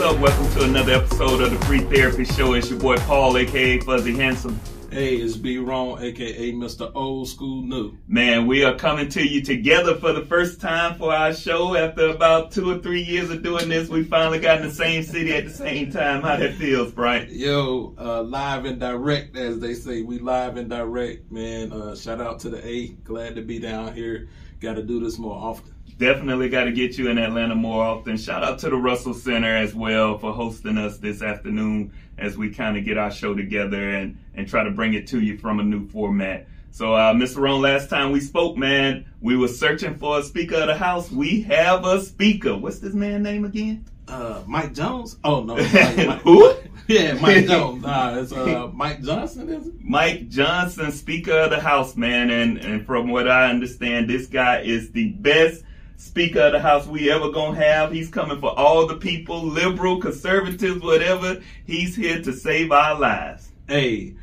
What's up, what's up, what's up? Welcome to another episode of the Free Therapy Show. It's your boy Paul, aka Fuzzy Handsome. Hey, it's B Wrong, aka Mr. Old School New. Man, we are coming to you together for the first time for our show. After about two or three years of doing this, we finally got in the same city at the same time. How that feels, Brian? Yo, uh, live and direct, as they say. We live and direct, man. Uh, shout out to the A. Glad to be down here. Got to do this more often. Definitely got to get you in Atlanta more often. Shout out to the Russell Center as well for hosting us this afternoon as we kind of get our show together and, and try to bring it to you from a new format. So, uh, Mr. Roan, last time we spoke, man, we were searching for a Speaker of the House. We have a Speaker. What's this man's name again? Uh, Mike Jones? Oh, no. Mike, Mike, Who? Yeah, Mike Jones. Nah, it's uh, Mike Johnson, is it? Mike Johnson, Speaker of the House, man. And, and from what I understand, this guy is the best Speaker of the House we ever gonna have. He's coming for all the people, liberal, conservatives, whatever. He's here to save our lives. Hey,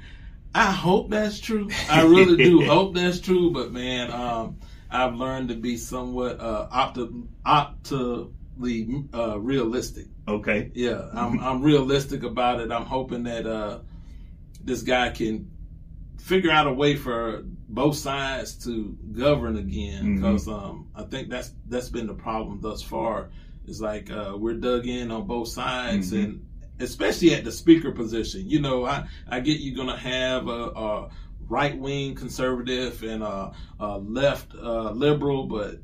I hope that's true. I really do hope that's true. But man, um, I've learned to be somewhat uh, opti- optimally uh, realistic. Okay. Yeah, I'm I'm realistic about it. I'm hoping that uh, this guy can figure out a way for both sides to govern again because mm-hmm. um, I think that's that's been the problem thus far. It's like uh, we're dug in on both sides mm-hmm. and especially at the speaker position. You know, I I get you're gonna have a, a right wing conservative and a, a left uh, liberal, but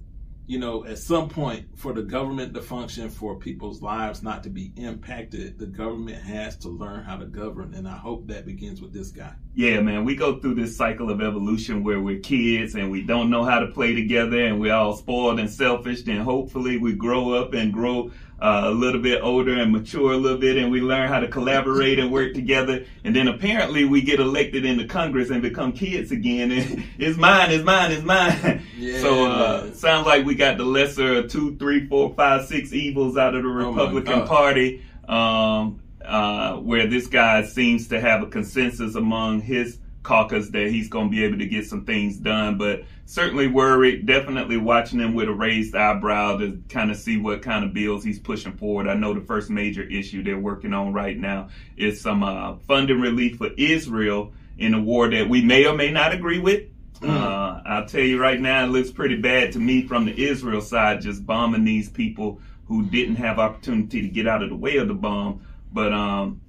you know, at some point, for the government to function, for people's lives not to be impacted, the government has to learn how to govern. And I hope that begins with this guy. Yeah, man, we go through this cycle of evolution where we're kids and we don't know how to play together and we're all spoiled and selfish. Then hopefully we grow up and grow uh, a little bit older and mature a little bit and we learn how to collaborate and work together. And then apparently we get elected into Congress and become kids again. And it's mine, it's mine, it's mine. Yeah, so uh, sounds like we got the lesser two, three, four, five, six evils out of the oh Republican oh Party. Um, uh, where this guy seems to have a consensus among his caucus that he's going to be able to get some things done. But certainly worried, definitely watching him with a raised eyebrow to kind of see what kind of bills he's pushing forward. I know the first major issue they're working on right now is some uh, funding relief for Israel in a war that we may or may not agree with. Mm. Uh, I'll tell you right now, it looks pretty bad to me from the Israel side, just bombing these people who didn't have opportunity to get out of the way of the bomb. But um,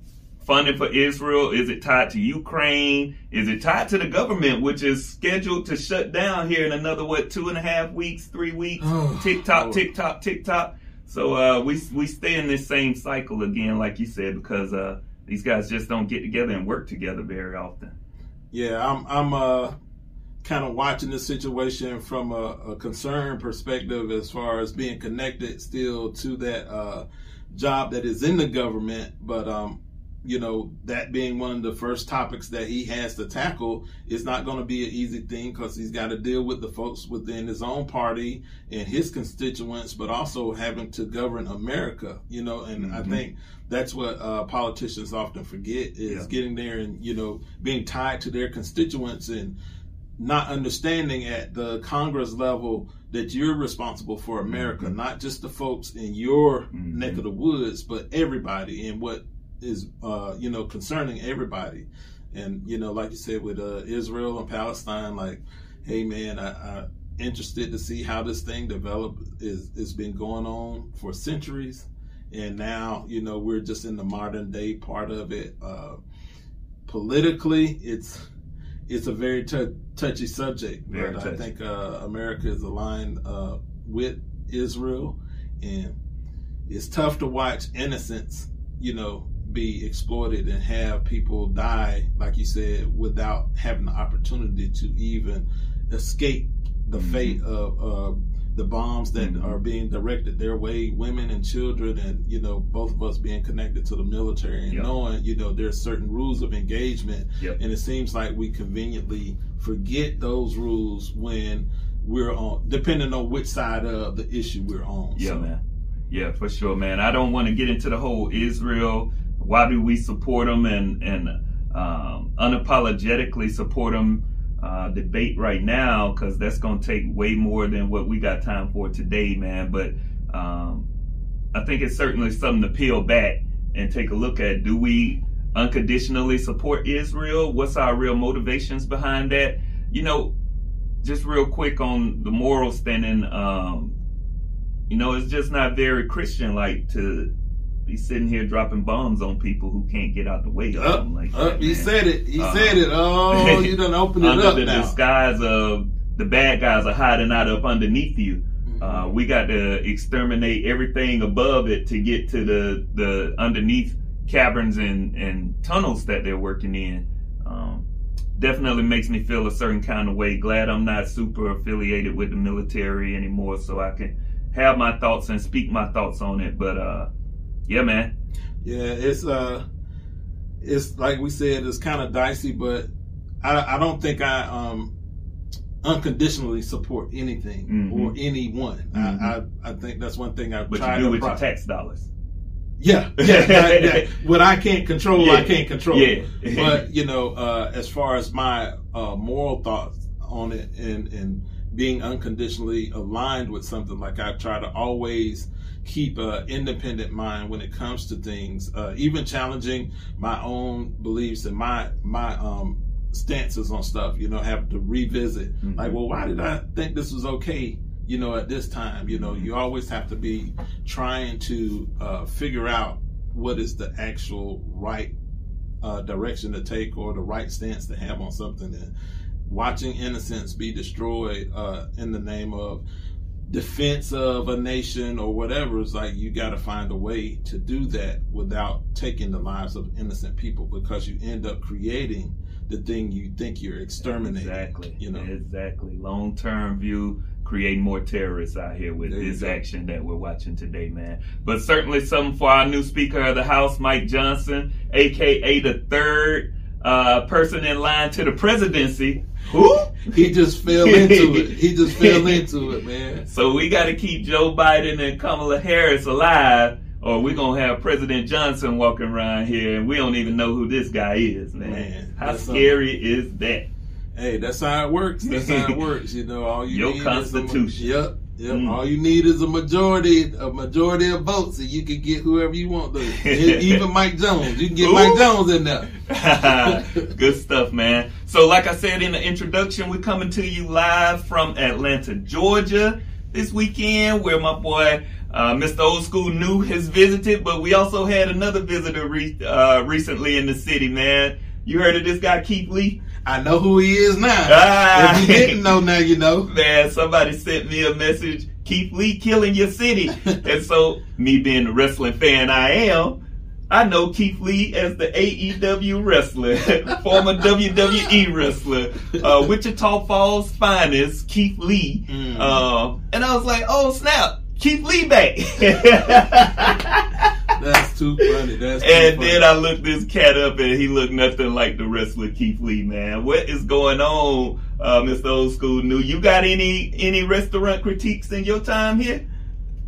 funding for Israel? Is it tied to Ukraine? Is it tied to the government, which is scheduled to shut down here in another what two and a half weeks, three weeks? tick tock, tick tock, tick tock. So uh, we we stay in this same cycle again, like you said, because uh, these guys just don't get together and work together very often. Yeah, I'm I'm uh, kind of watching the situation from a, a concerned perspective as far as being connected still to that uh, job that is in the government, but um, you know, that being one of the first topics that he has to tackle is not going to be an easy thing because he's got to deal with the folks within his own party and his constituents, but also having to govern America, you know, and mm-hmm. I think that's what uh, politicians often forget is yeah. getting there and, you know, being tied to their constituents and not understanding at the Congress level that you're responsible for America, mm-hmm. not just the folks in your mm-hmm. neck of the woods, but everybody and what is uh, you know concerning everybody. And you know, like you said with uh, Israel and Palestine, like, hey man, I, I interested to see how this thing developed. Is it's been going on for centuries, and now you know we're just in the modern day part of it. Uh, politically, it's it's a very t- touchy subject, very but touchy. I think uh, America is aligned uh, with Israel, and it's tough to watch innocence, you know, be exploited and have people die, like you said, without having the opportunity to even escape the mm-hmm. fate of uh, the bombs that mm-hmm. are being directed their way, women and children, and you know, both of us being connected to the military and yep. knowing, you know, there's certain rules of engagement, yep. and it seems like we conveniently forget those rules when we're on, depending on which side of the issue we're on. Yeah, so. man. Yeah, for sure, man. I don't want to get into the whole Israel why do we support them and and um, unapologetically support them uh, debate right now because that's going to take way more than what we got time for today, man. But um, I think it's certainly something to peel back and take a look at. Do we unconditionally support Israel? What's our real motivations behind that? You know, just real quick on the moral standing, um, you know, it's just not very Christian like to be sitting here dropping bombs on people who can't get out the way. Up, like up, that, he said it. He Uh, said it. Oh, you done opened it Under up the now. disguise of the bad guys are hiding out up underneath you. Uh, we got to exterminate everything above it to get to the the underneath caverns and and tunnels that they're working in. Um, definitely makes me feel a certain kind of way. Glad I'm not super affiliated with the military anymore, so I can have my thoughts and speak my thoughts on it. But uh, yeah, man. Yeah, it's uh, it's like we said, it's kind of dicey, but I I don't think I um unconditionally support anything Mhm. or anyone. Mhm. I, I I think that's one thing I've But you do with your tax dollars. Yeah, yeah, yeah, yeah. What I can't control, I can't control. Yeah. but you know, uh, as far as my uh, moral thoughts on it and and being unconditionally aligned with something, like I try to always keep an independent mind when it comes to things, uh, even challenging my own beliefs and my my um, stances on stuff. You know, have to revisit. Mhm. Like, well, why did I think this was okay? You know, at this time, you know, you always have to be trying to uh, figure out what is the actual right uh, direction to take or the right stance to have on something. And watching innocence be destroyed uh, in the name of defense of a nation or whatever. It's like you got to find a way to do that without taking the lives of innocent people because you end up creating the thing you think you're exterminating. Exactly. You know. Exactly. Long term view, create more terrorists out here with There this action that we're watching today, man. But certainly something for our new Speaker of the House, Mike Johnson, aka the third uh, person in line to the presidency. Who? He just fell into it. He just fell into it, man. So we got to keep Joe Biden and Kamala Harris alive, or we're gonna have President Johnson walking around here, and we don't even know who this guy is, man. Man, How scary is that? Hey, that's how it works. That's how it works. You know, all you Your need constitution. Is a, yep. Yep. Mm. All you need is a majority, a majority of votes, and you can get whoever you want. To. Even Mike Jones, you can get Who? Mike Jones in there. Good stuff, man. So, like I said in the introduction, we're coming to you live from Atlanta, Georgia this weekend, where my boy uh, Mr. Old School New has visited, but we also had another visitor re- uh, recently in the city, man. You heard of this guy, Keith Lee? I know who he is now. Ah. If you didn't know, now you know. Man, somebody sent me a message, Keith Lee killing your city. and so, me being the wrestling fan I am, I know Keith Lee as the AEW wrestler, former WWE wrestler, uh, Wichita Falls finest, Keith Lee. Mm. Uh, and I was like, oh snap, Keith Lee back. That's too funny. That's too And funny. then I looked this cat up and he looked nothing like the wrestler Keith Lee, man. What is going on, uh, Mr. Old School New? You got any any restaurant critiques in your time here?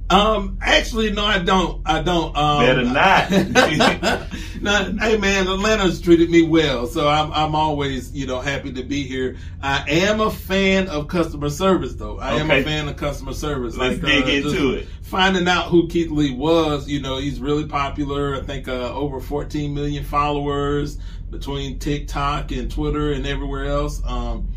Um, actually, no, I don't. I don't. Um, Better not. no, hey man, Atlanta's treated me well, so I'm I'm always you know happy to be here. I am a fan of customer service, though. I am a fan of customer service. Let's Like, dig uh, into it. Finding out who Keith Lee was, you know, he's really popular. I think uh, over 14 million followers between TikTok and Twitter and everywhere else. Um,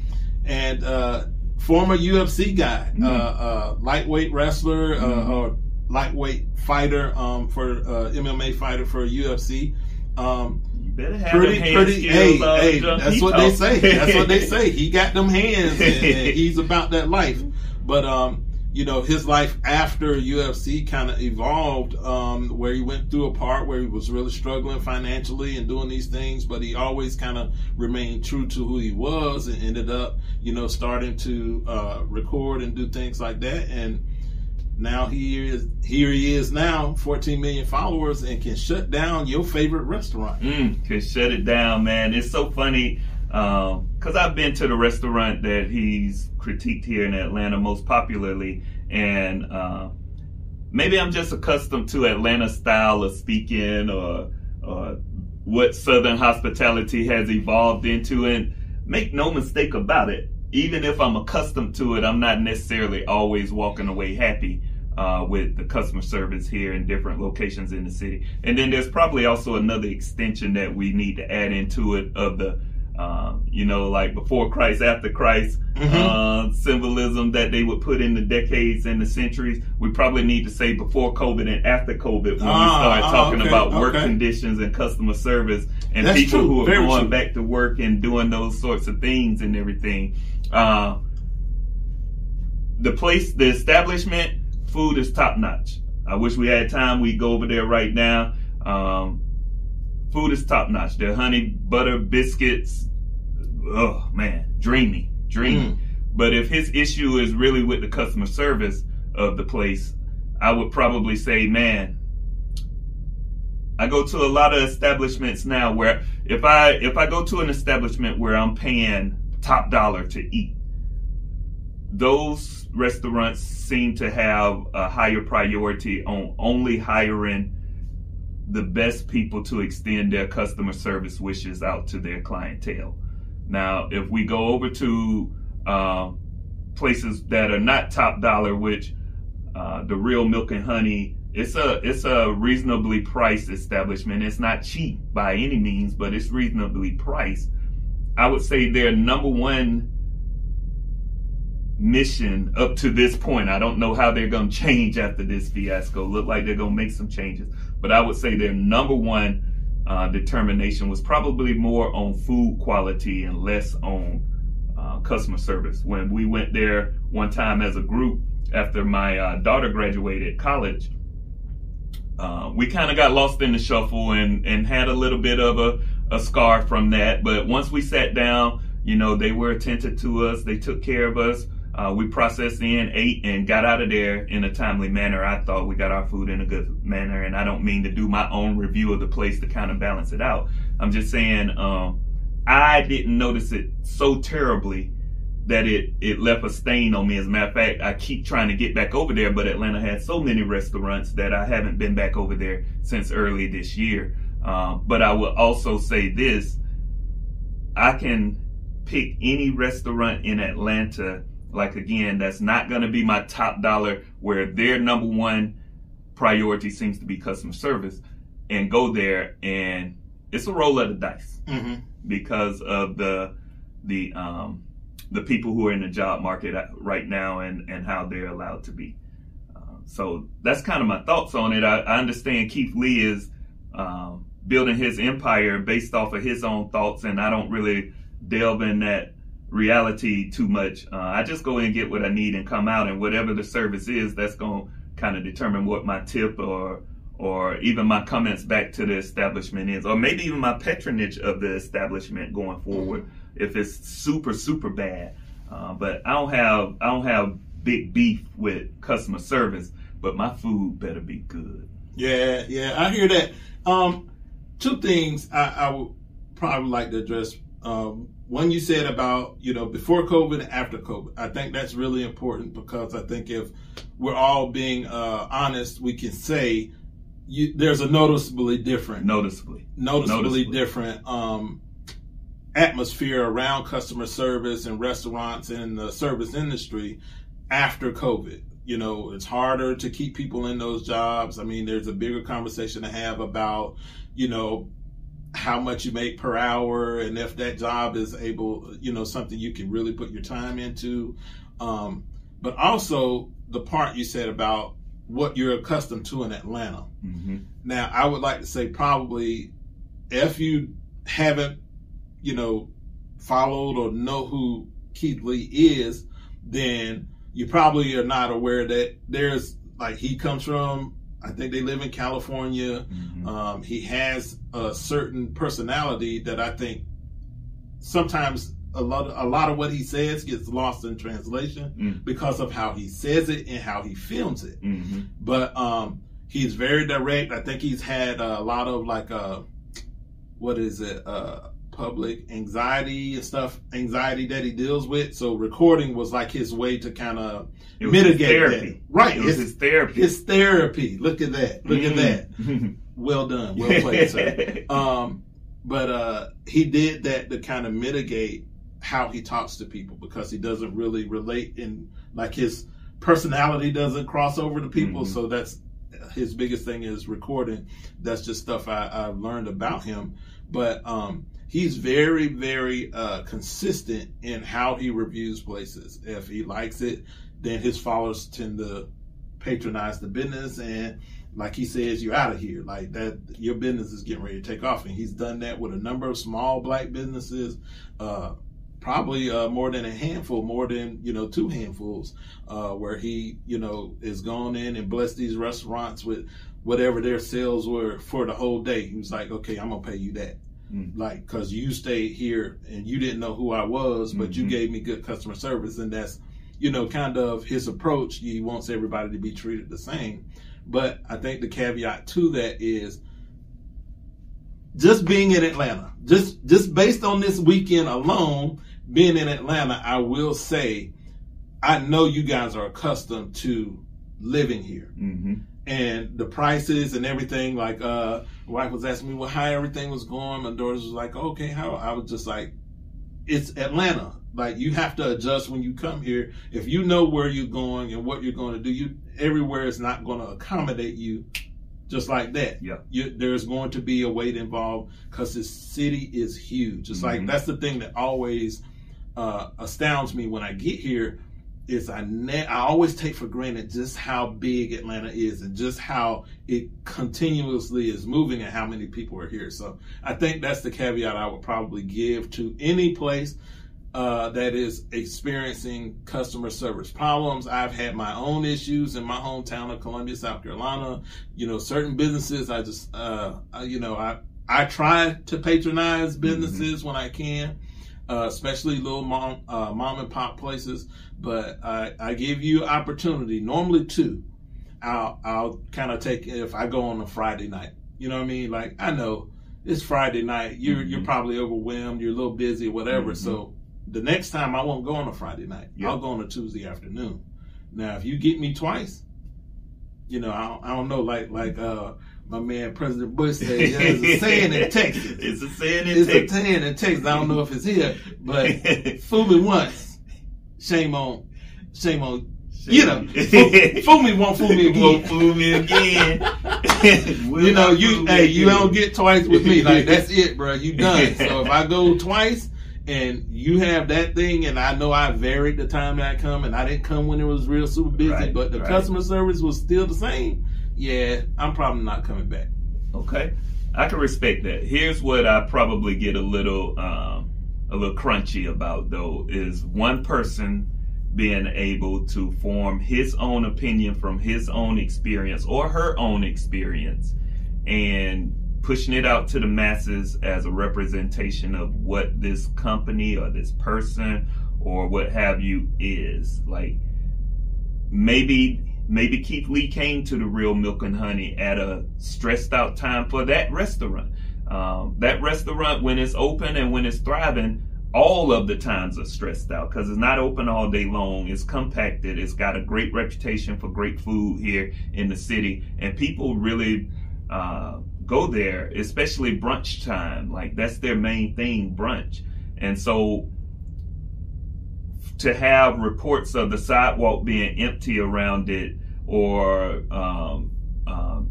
and uh, former UFC guy, Mm. uh, uh, lightweight wrestler uh, Mhm. or lightweight fighter um, for uh, MMA fighter for UFC. Um, You better have pretty, pretty. Hey, all hey, that's what they say. That's what they say. He got them hands, and, and he's about that life. But um, you know, his life after UFC kind of evolved, um, where he went through a part where he was really struggling financially and doing these things, but he always kind of remained true to who he was, and ended up, you know, starting to uh, record and do things like that, and now he is here he is now 14 million followers and can shut down your favorite restaurant. Mm, could shut it down, man. It's so funny because I've been to the restaurant that he's critiqued here in Atlanta most popularly, and uh, maybe I'm just accustomed to Atlanta style of speaking or, or what Southern hospitality has evolved into. And make no mistake about it, even if I'm accustomed to it, I'm not necessarily always walking away happy. uh, with the customer service here in different locations in the city. And then there's probably also another extension that we need to add into it of the, uh, you know, like before Christ, after Christ Mm-hmm. uh, symbolism that they would put in the decades and the centuries. We probably need to say before COVID and after COVID when Ah, we start ah, talking okay, about work okay. conditions and customer service and That's people true, who are very going true. back to work and doing those sorts of things and everything. Uh, the place, the establishment, food is top notch. I wish we had time. We go over there right now. Um, food is top notch. Their honey butter biscuits, oh man, dreamy, dreamy. Mm. But if his issue is really with the customer service of the place, I would probably say, man, I go to a lot of establishments now where if I if I go to an establishment where I'm paying top dollar to eat, those restaurants seem to have a higher priority on only hiring the best people to extend their customer service wishes out to their clientele. Now, if we go over to uh, places that are not top dollar, which uh, the real milk and honey, it's a it's a reasonably priced establishment. It's not cheap by any means, but it's reasonably priced. I would say their number one mission up to this point. I don't know how they're going to change after this fiasco. Look like they're going to make some changes, but I would say their number one uh, determination was probably more on food quality and less on uh, customer service. When we went there one time as a group after my uh, daughter graduated college, uh, we kind of got lost in the shuffle and, and had a little bit of a, a scar from that. But once we sat down, you know, they were attentive to us. They took care of us. Uh, we processed in, ate, and got out of there in a timely manner. I thought we got our food in a good manner, and I don't mean to do my own review of the place to kind of balance it out. I'm just saying, um, I didn't notice it so terribly that it it left a stain on me. As a matter of fact, I keep trying to get back over there, but Atlanta had so many restaurants that I haven't been back over there since early this year. Um, but I will also say this: I can pick any restaurant in Atlanta. Like again, that's not going to be my top dollar. Where their number one priority seems to be customer service, and go there, and it's a roll of the dice hmm because of the the um, the people who are in the job market right now and and how they're allowed to be. Uh, so that's kind of my thoughts on it. I, I understand Keith Lee is um, building his empire based off of his own thoughts, and I don't really delve in that reality too much. Uh, I just go in and get what I need and come out, and whatever the service is, that's going to kind of determine what my tip or or even my comments back to the establishment is, or maybe even my patronage of the establishment going forward if it's super super bad. Uh, but I don't have I don't have big beef with customer service, but my food better be good. Yeah, yeah, I hear that. Um, two things I, I would probably like to address. Um, one you said about you know before COVID and after COVID. I think that's really important because I think if we're all being uh, honest, we can say you, there's a noticeably different, Noticeably, noticeably, noticeably. different um, atmosphere around customer service and restaurants and the service industry after COVID. You know, it's harder to keep people in those jobs. I mean, there's a bigger conversation to have about, you know, how much you make per hour and if that job is able, you know, something you can really put your time into. Um, but also the part you said about what you're accustomed to in Atlanta. hmm Now, I would like to say probably if you haven't, you know, followed or know who Keith Lee is, then you probably are not aware that there's like he comes from. I think they live in California. hmm Um, he has a certain personality that I think sometimes a lot of, a lot of what he says gets lost in translation Mm. because of how he says it and how he films it. Hmm but um he's very direct. I think he's had a lot of like uh what is it? Uh public anxiety and stuff anxiety that he deals with so recording was like his way to kind of mitigate therapy. that right It was his, his therapy. his therapy look at that look at that that. well done well played sir um but uh he did that to kind of mitigate how he talks to people because he doesn't really relate in like his personality doesn't cross over to people. Mhm. So that's his biggest thing is recording. That's just stuff I, I've learned about him. But um, he's very, very uh, consistent in how he reviews places. If he likes it, then his followers tend to patronize the business. And like he says you're out of here. Like that your business is getting ready to take off. And he's done that with a number of small black businesses uh probably uh, more than a handful more than you know two handfuls uh where he you know is gone in and blessed these restaurants with whatever their sales were for the whole day. He was like okay i'm gonna pay you that Mm. like because you stayed here and you didn't know who i was but you Mhm. gave me good customer service and that's you know, kind of his approach. He wants everybody to be treated the same. But I think the caveat to that is just being in Atlanta, just just based on this weekend alone, being in Atlanta, I will say, I know you guys are accustomed to living here hmm and the prices and everything. Like, uh, my wife was asking me well, how everything was going. My daughters was like, okay, how? I was just like, it's Atlanta. Like, you have to adjust when you come here. If you know where you're going and what you're going to do, you everywhere is not going to accommodate you just like that. Yeah. You, there's going to be a wait involved because this city is huge. It's like Mhm. that's the thing that always uh, astounds me when I get here is I ne- I always take for granted just how big Atlanta is and just how it continuously is moving and how many people are here. So I think that's the caveat I would probably give to any place uh, that is experiencing customer service problems. I've had my own issues in my hometown of Columbia, South Carolina. You know, certain businesses I just uh, you know I I try to patronize businesses when I can uh, especially little mom uh, mom and pop places. But I, I give you opportunity. Normally two. I'll I'll kind of take if I go on a Friday night. You know what I mean? Like I know it's Friday night. You're you're Mhm. probably overwhelmed. You're a little busy, whatever. Mhm. So the next time I won't go on a Friday night. Yeah. I'll go on a Tuesday afternoon. Now if you get me twice, you know I don't, I don't know. Like like uh my man President Bush said, there's a saying in Texas. It's a saying in Texas. It's a saying in Texas. I don't know if it's here, but fool me once, shame on, shame on. You know, fool, fool me won't fool me Won't fool me again. You know, you hey, you again. don't get twice with me. Like that's it, bro. You done. So if I go twice and you have that thing, and I know I varied the time that I come, and I didn't come when it was real super busy, Right, but the right. customer service was still the same. Yeah, I'm probably not coming back. Okay, I can respect that. Here's what I probably get a little, um, a little crunchy about though is one person being able to form his own opinion from his own experience or her own experience and pushing it out to the masses as a representation of what this company or this person or what have you is like maybe maybe Keith Lee came to the Real Milk and Honey at a stressed out time for that restaurant. Um, that restaurant, when it's open and when it's thriving, all of the times are stressed out because it's not open all day long. It's compacted. It's got a great reputation for great food here in the city, and people really uh, go there, especially brunch time. Like that's their main thing, brunch. And so to have reports of the sidewalk being empty around it or um, um,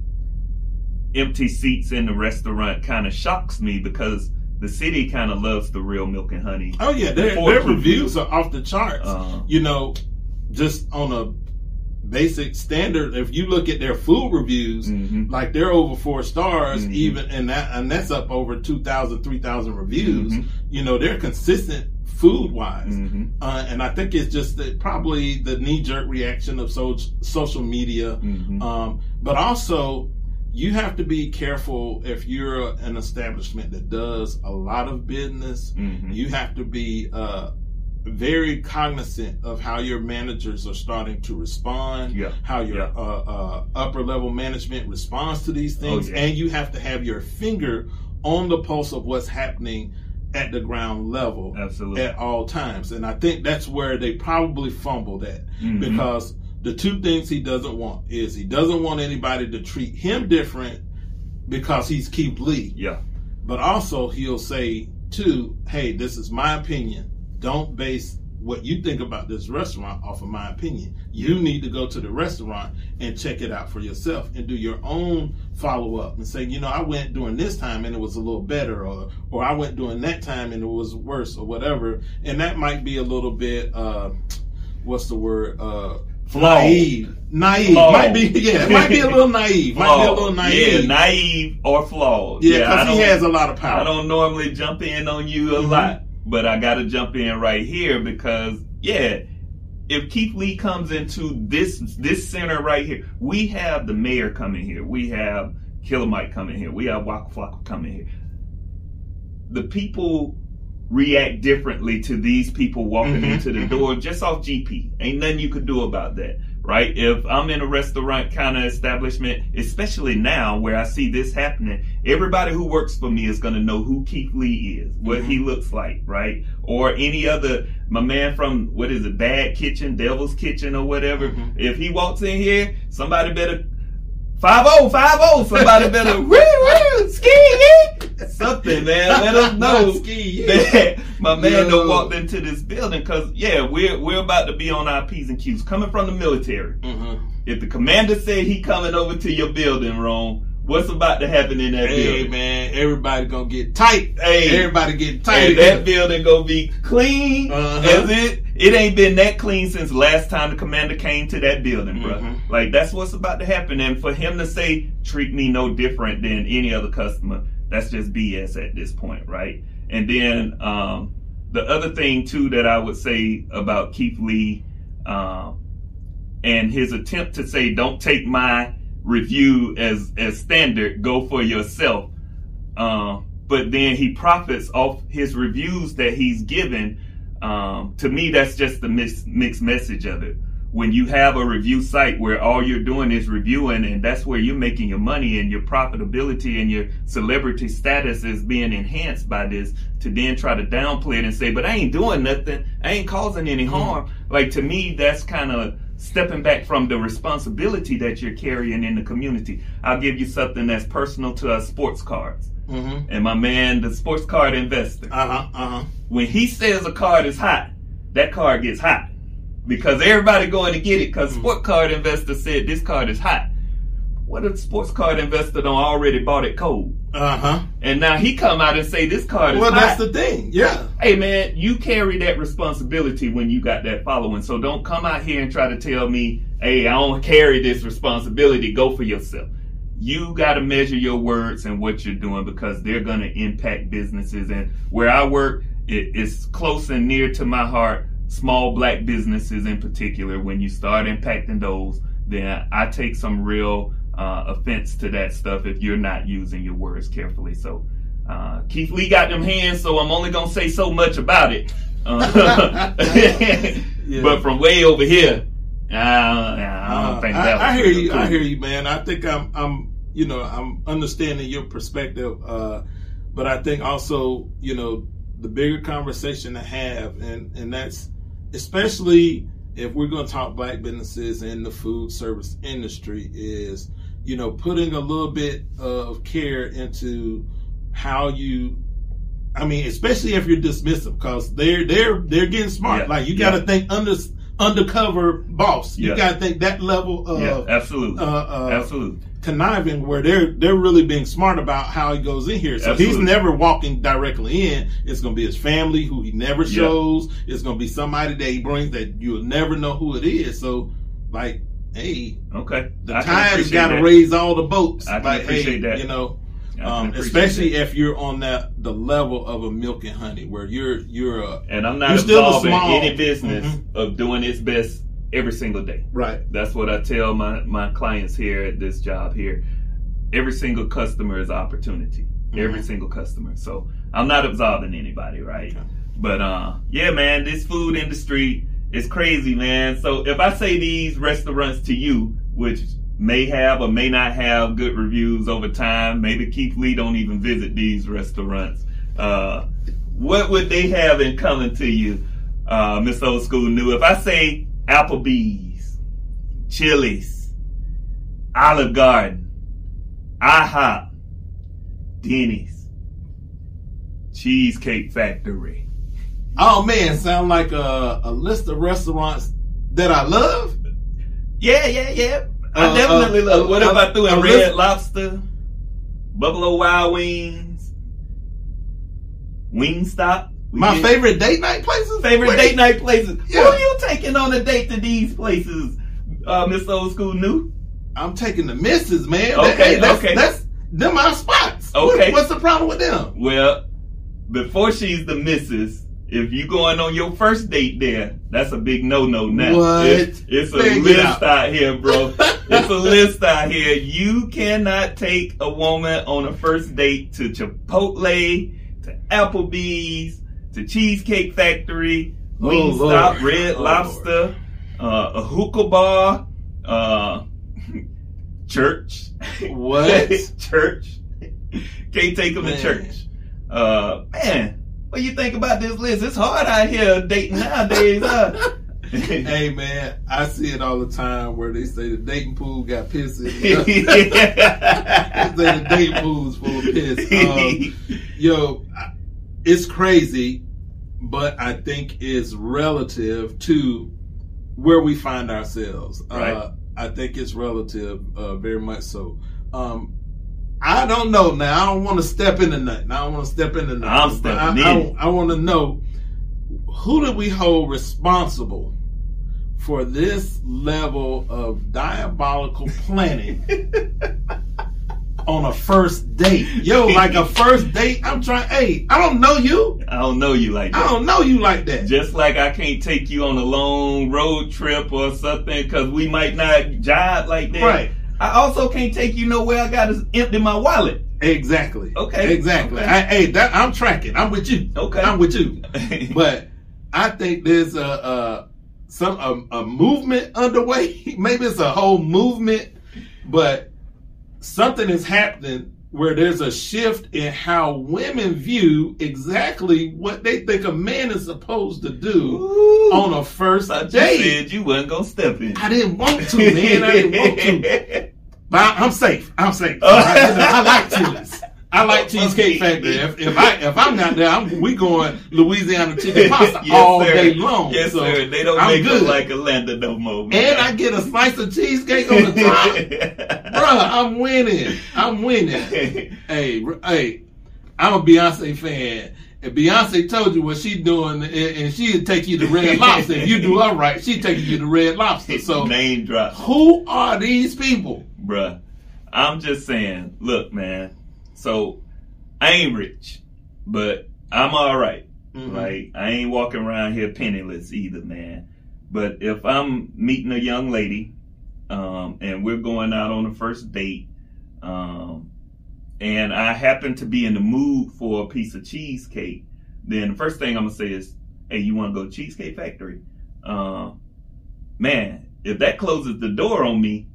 empty seats in the restaurant kind of shocks me because the city kind of loves the real milk and honey. Oh yeah, their, their reviews are off the charts. Uh, you know, just on a basic standard, if you look at their food reviews, mhm. like they're over four stars, Mhm. even and that and that's up over 2,000, 3,000 reviews. Mhm. You know, they're consistent food wise. Mhm. Uh, and I think it's just that probably the knee jerk reaction of so, social media. Mhm. Um, but also, you have to be careful if you're an establishment that does a lot of business Mhm. you have to be uh, very cognizant of how your managers are starting to respond, Yeah. how your Yeah. uh, uh, upper level management responds to these things, Oh, yeah. and you have to have your finger on the pulse of what's happening at the ground level Absolutely. at all times. And I think that's where they probably fumbled at Mhm. because the two things he doesn't want is he doesn't want anybody to treat him different because he's Keith Lee. Yeah. But also he'll say too, hey, this is my opinion. Don't base what you think about this restaurant off of my opinion. You need to go to the restaurant and check it out for yourself and do your own follow up and say, you know, I went during this time and it was a little better, or or I went during that time and it was worse, or whatever. And that might be a little bit, uh, what's the word? Uh, Flawed. naive. Naive Flawed. might be yeah, it might be a little naive. Might be a little naive. Yeah, naive or flawed. Yeah, because he has a lot of power. I don't normally jump in on you a Mhm. lot, but I got to jump in right here because yeah, if Keith Lee comes into this this center right here, we have the mayor coming here, we have Killer Mike coming here, we have Waka Flocka coming here. The people react differently to these people walking Mhm, into the mhm. door just off GP. Ain't nothing you could do about that, right? If I'm in a restaurant kind of establishment, especially now where I see this happening, everybody who works for me is going to know who Keith Lee is, what he looks like, right? Or any other, my man from, what is it, Bad Kitchen, Devil's Kitchen or whatever. Mhm. If he walks in here, somebody better, 5-0, 5-0, somebody better, woo, woo, ski, something, man. Let us know ski, that my man Yo. done walked into this building because yeah, we're we're about to be on our P's and Q's coming from the military. Mhm. If the commander said he coming over to your building, Rome, what's about to happen in that Hey building? Hey man, everybody gonna get tight. Hey. everybody get tight. And that building gonna be clean Uh-huh. as it it ain't been that clean since last time the commander came to that building, bro. Mhm. Like that's what's about to happen. And for him to say treat me no different than any other customer, that's just BS at this point, right? And then um, the other thing too that I would say about Keith Lee um, and his attempt to say don't take my review as as standard, go for yourself. Um, but then he profits off his reviews that he's given. Um, to me, that's just the mis- mixed message of it. When you have a review site where all you're doing is reviewing, and that's where you're making your money and your profitability and your celebrity status is being enhanced by this, to then try to downplay it and say, "But I ain't doing nothing. I ain't causing any harm." Like to me, that's kind of stepping back from the responsibility that you're carrying in the community. I'll give you something that's personal to us: sports cards. Mm-hmm. And my man, the sports card investor, Uh huh. Uh huh. when he says a card is hot, that card gets hot because everybody going to get it because Mm. sport card investor said this card is hot. What if sports card investor don't already bought it cold? Uh huh. And now he come out and say this card is Well, hot. that's the thing. Yeah. hey man, you carry that responsibility when you got that following. So don't come out here and try to tell me, hey, I don't carry this responsibility. Go for yourself. You got to measure your words and what you're doing because they're going to impact businesses. And where I work, it, it's close and near to my heart. Small black businesses in particular. When you start impacting those, then I take some real uh, offense to that stuff if you're not using your words carefully. So. Uh, Keith Lee got them hands, so I'm only gonna say so much about it. Uh, Yeah. But from way over here, uh, I don't Uh, think I, that. I was hear you. cool. I hear you, man. I think I'm. I'm. You know, I'm understanding your perspective. Uh, but I think also, you know, the bigger conversation to have, and and that's especially if we're going to talk black businesses in the food service industry, is you know putting a little bit of care into how you. I mean, especially if you're dismissive, because they're they're they're getting smart. Yeah. Like you got to think under undercover boss. You Yeah. got to think that level of Yeah, absolutely, uh, uh, absolutely. conniving where they're they're really being smart about how he goes in here. So he's never walking directly in. It's gonna be his family who he never Yeah. shows. It's gonna be somebody that he brings that you'll never know who it is. So like, hey, Okay, the I can got to raise all the boats. I can like, appreciate hey, that. You know, um, especially that. if you're on that the level of a milk and honey where you're you're a And I'm not You're still a absolving small- any business Mhm. of doing its best every single day. right. That's what I tell my, my clients here at this job here. Every single customer is opportunity. Every Mhm. single customer. So I'm not absolving anybody, right? Okay. But uh yeah, man, this food industry is crazy, man. So if I say these restaurants to you, which may have or may not have good reviews over time, maybe Keith Lee don't even visit these restaurants. Uh what would they have in common to you, uh, Miss Old School New? If I say Applebee's, Chili's, Olive Garden, IHOP, Denny's, Cheesecake Factory, Oh man, sound like a, a list of restaurants that I love. Yeah, yeah, yeah. I Uh, definitely uh, love. What uh, if I threw in uh, Red Lobster, Buffalo Wild Wings, Wingstop? We My favorite date night places. favorite Where- date night places. Yeah. Who are you taking on a date to these places, uh, Mr. Old School New? I'm taking the misses, man. Okay, That- hey, that's, okay. That's them our spots. Okay. What- what's the problem with them? Well, before she's the missus, if you going on your first date there, that's a big no-no now. What? It's, it's a Man, get list out. out. here, bro. it's a list out here. You cannot take a woman on a first date to Chipotle, to Applebee's, to Cheesecake Factory, Oh, Wingstop, Lord. Red Oh, Lobster, uh, a hookah bar, uh, church. What? church. Can't take them to church. Uh, man, what you think about this list? It's hard out here dating nowadays, huh? hey man, I see it all the time where they say the dating pool got piss in it. they say the dating pool's full of piss. Um, yo, it's crazy, but I think it's relative to where we find ourselves. Uh, I think it's relative, uh, very much so. Um, I don't know now. I don't want to step into nothing. I don't want to step into nothing. I'm stepping I, in. I, I want to know who do we hold responsible for this level of diabolical planning on a first date? Yo, like a first date, I'm trying. Hey, I don't know you. I don't know you like I don't know you like that. Just like I can't take you on a long road trip or something because we might not jive like that. Right. I also can't take you nowhere I gotta empty my wallet. Exactly. Okay. Exactly. Okay. I, hey, that, I'm tracking. I'm with you. Okay. I'm with you. But I think there's a, a some a, a movement underway. Maybe it's a whole movement, but something is happening where there's a shift in how women view exactly what they think a man is supposed to do Ooh. on a first you date. said you wasn't gonna step in. I didn't want to, man. I didn't want to. But I, I'm safe. I'm safe. Oh. I, you know, I like Chili's. I like oh, Cheesecake Factory. If, if I if I'm not there, I'm, we going Louisiana chicken pasta Yes, all sir. day long. Yes, So sir. They don't I'm make good. like Atlanta no more. man. and I get a slice of cheesecake on the top. Bruh, I'm winning. I'm winning. Hey, hey, I'm a Beyonce fan. If Beyonce told you what she doing, and, and she'd take you to Red Lobster. If you do her right, she'd take you to Red Lobster. So, name drop. who are these people? Bruh, I'm just saying, look, man. So I ain't rich, but I'm all right. Mhm. Like I ain't walking around here penniless either, man. But if I'm meeting a young lady, um, and we're going out on the first date, um, and I happen to be in the mood for a piece of cheesecake, then the first thing I'm gonna say is, "Hey, you want to go to Cheesecake Factory?" Uh, man, if that closes the door on me,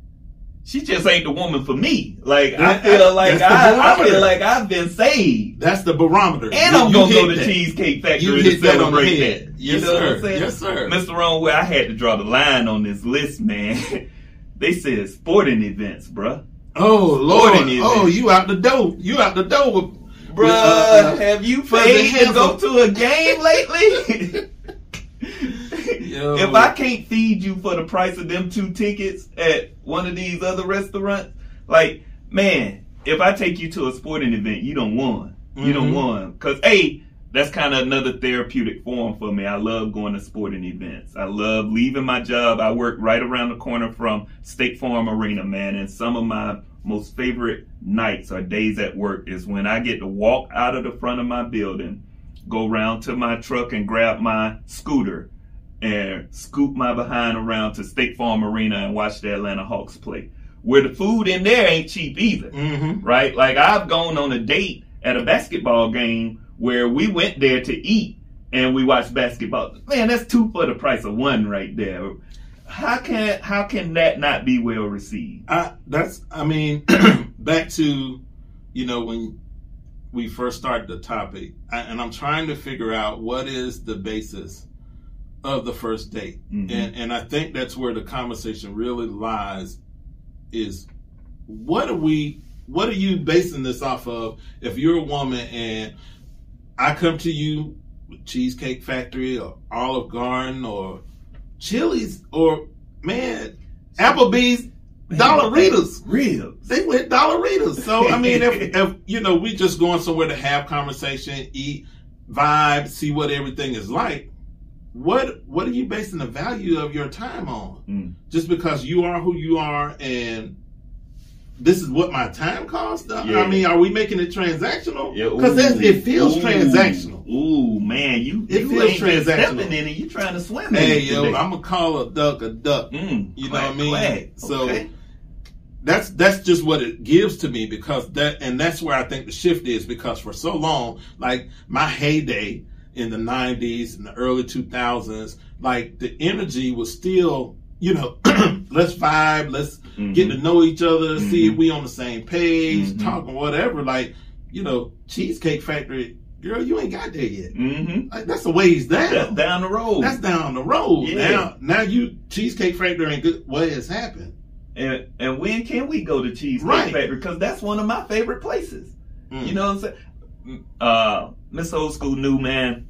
she just ain't the woman for me. Like I That- feel like I, I, feel like I've been saved. That's the barometer. And You- I'm gonna go to that. Cheesecake Factory hit to that celebrate head. that. Yes, you know sir. what I'm saying? Yes, sir. Mr. Wrong Way, I had to draw the line on this list, man. they said sporting events, bruh. Oh Lord! Sporting Oh, you out the door? You out the door with Bruh, with, uh, have you paid to go to a game lately? If I can't feed you for the price of them two tickets at one of these other restaurants, like, man, if I take you to a sporting event, you don't won. You don't Mhm. won. Cause A, that's kind of another therapeutic form for me. I love going to sporting events. I love leaving my job. I work right around the corner from State Farm Arena, man. And some of my most favorite nights or days at work is when I get to walk out of the front of my building, go around to my truck and grab my scooter and scoop my behind around to State Farm Arena and watch the Atlanta Hawks play. Where the food in there ain't cheap either Mm-hmm. right? Like I've gone on a date at a basketball game where we went there to eat and we watched basketball. Man, that's two for the price of one right there. How can how can that not be well received? I, that's. I mean, back to you know when we first started the topic, I, and I'm trying to figure out what is the basis of the first date, Mhm. and and I think that's where the conversation really lies. Is what are we? What are you basing this off of? If you're a woman and I come to you with Cheesecake Factory or Olive Garden or Chili's or man, Applebee's, Dollaritas. Ribs. They went Dollaritas. So I mean, if, if you know, we just going somewhere to have conversation, eat, vibe, see what everything is like. What what are you basing the value of your time on? Mm. Just because you are who you are and this is what my time costs. Yeah. I mean, are we making it transactional? Because ooh, it feels ooh, transactional. Ooh, man, you, It you feels ain't transactional. stepping in it. You trying to swim in Hey yo, today. I'm gonna call a duck a duck. Mm, You know what I mean? quack. So- Okay. that's that's just what it gives to me because that and that's where I think the shift is because for so long, like my heyday in the '90s and the early 2000s, like the energy was still, you know, let's vibe, let's Mhm. get to know each other, see if Mhm. we on the same page, Mhm. talking whatever. Like, you know, Cheesecake Factory, girl, you ain't got there yet. Mm-hmm. Like that's a ways down. That's down the road. That's down the road. Yeah. Now, now you Cheesecake Factory ain't good. What has happened? and, and when can we go to Cheesecake Right. Factory? Because that's one of my favorite places. Mm. You know what I'm saying? Uh, Miss Old School knew, man,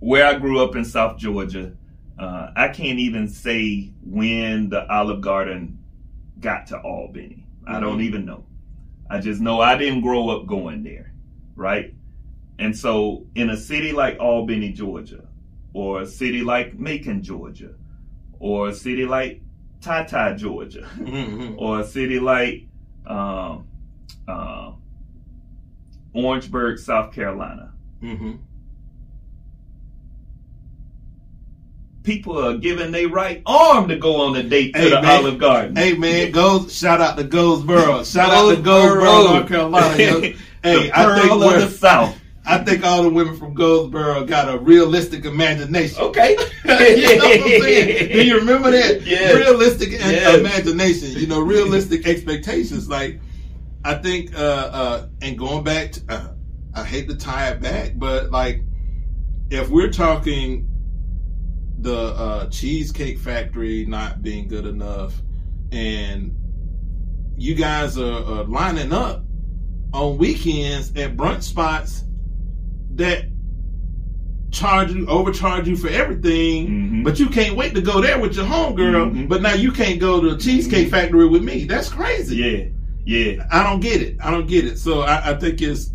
where I grew up in South Georgia, uh, I can't even say when the Olive Garden got to Albany. I don't Mhm. even know. I just know I didn't grow up going there, right? And so in a city like Albany, Georgia, or a city like Macon, Georgia, or a city like Tata, Georgia, Mhm. or a city like um, uh, Orangeburg, South Carolina. Mhm. People are giving their right arm to go on a date to Hey, the. Olive Garden. Hey man, goes shout out to Goldsboro. Shout out to Goldsboro. North Carolina. yo. the Hey, I think of the South. I think all the women from Goldsboro got a realistic imagination. Okay. you know what I'm saying? Do you remember that? Yes. Realistic Yes. imagination. You know, realistic expectations. Like, I think, uh, uh, and going back, to, uh, I hate to tie it back, but like, if we're talking the uh, Cheesecake Factory not being good enough, and you guys are, are lining up on weekends at brunch spots that charge you, overcharge you for everything, Mhm. but you can't wait to go there with your homegirl, Mhm. but now you can't go to the Cheesecake Mhm. Factory with me. That's crazy. Yeah. Yeah. I don't get it. I don't get it. So I, I think it's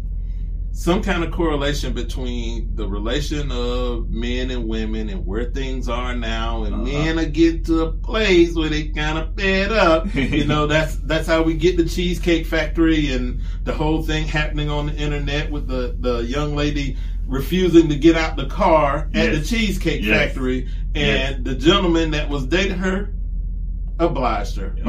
some kind of correlation between the relation of men and women and where things are now, and Uh-huh. men are getting to a place where they kind of fed up. you know, that's that's how we get the Cheesecake Factory and the whole thing happening on the internet with the the young lady refusing to get out the car at the Cheesecake Yes. Factory, and the gentleman that was dating her obliged her. Mm.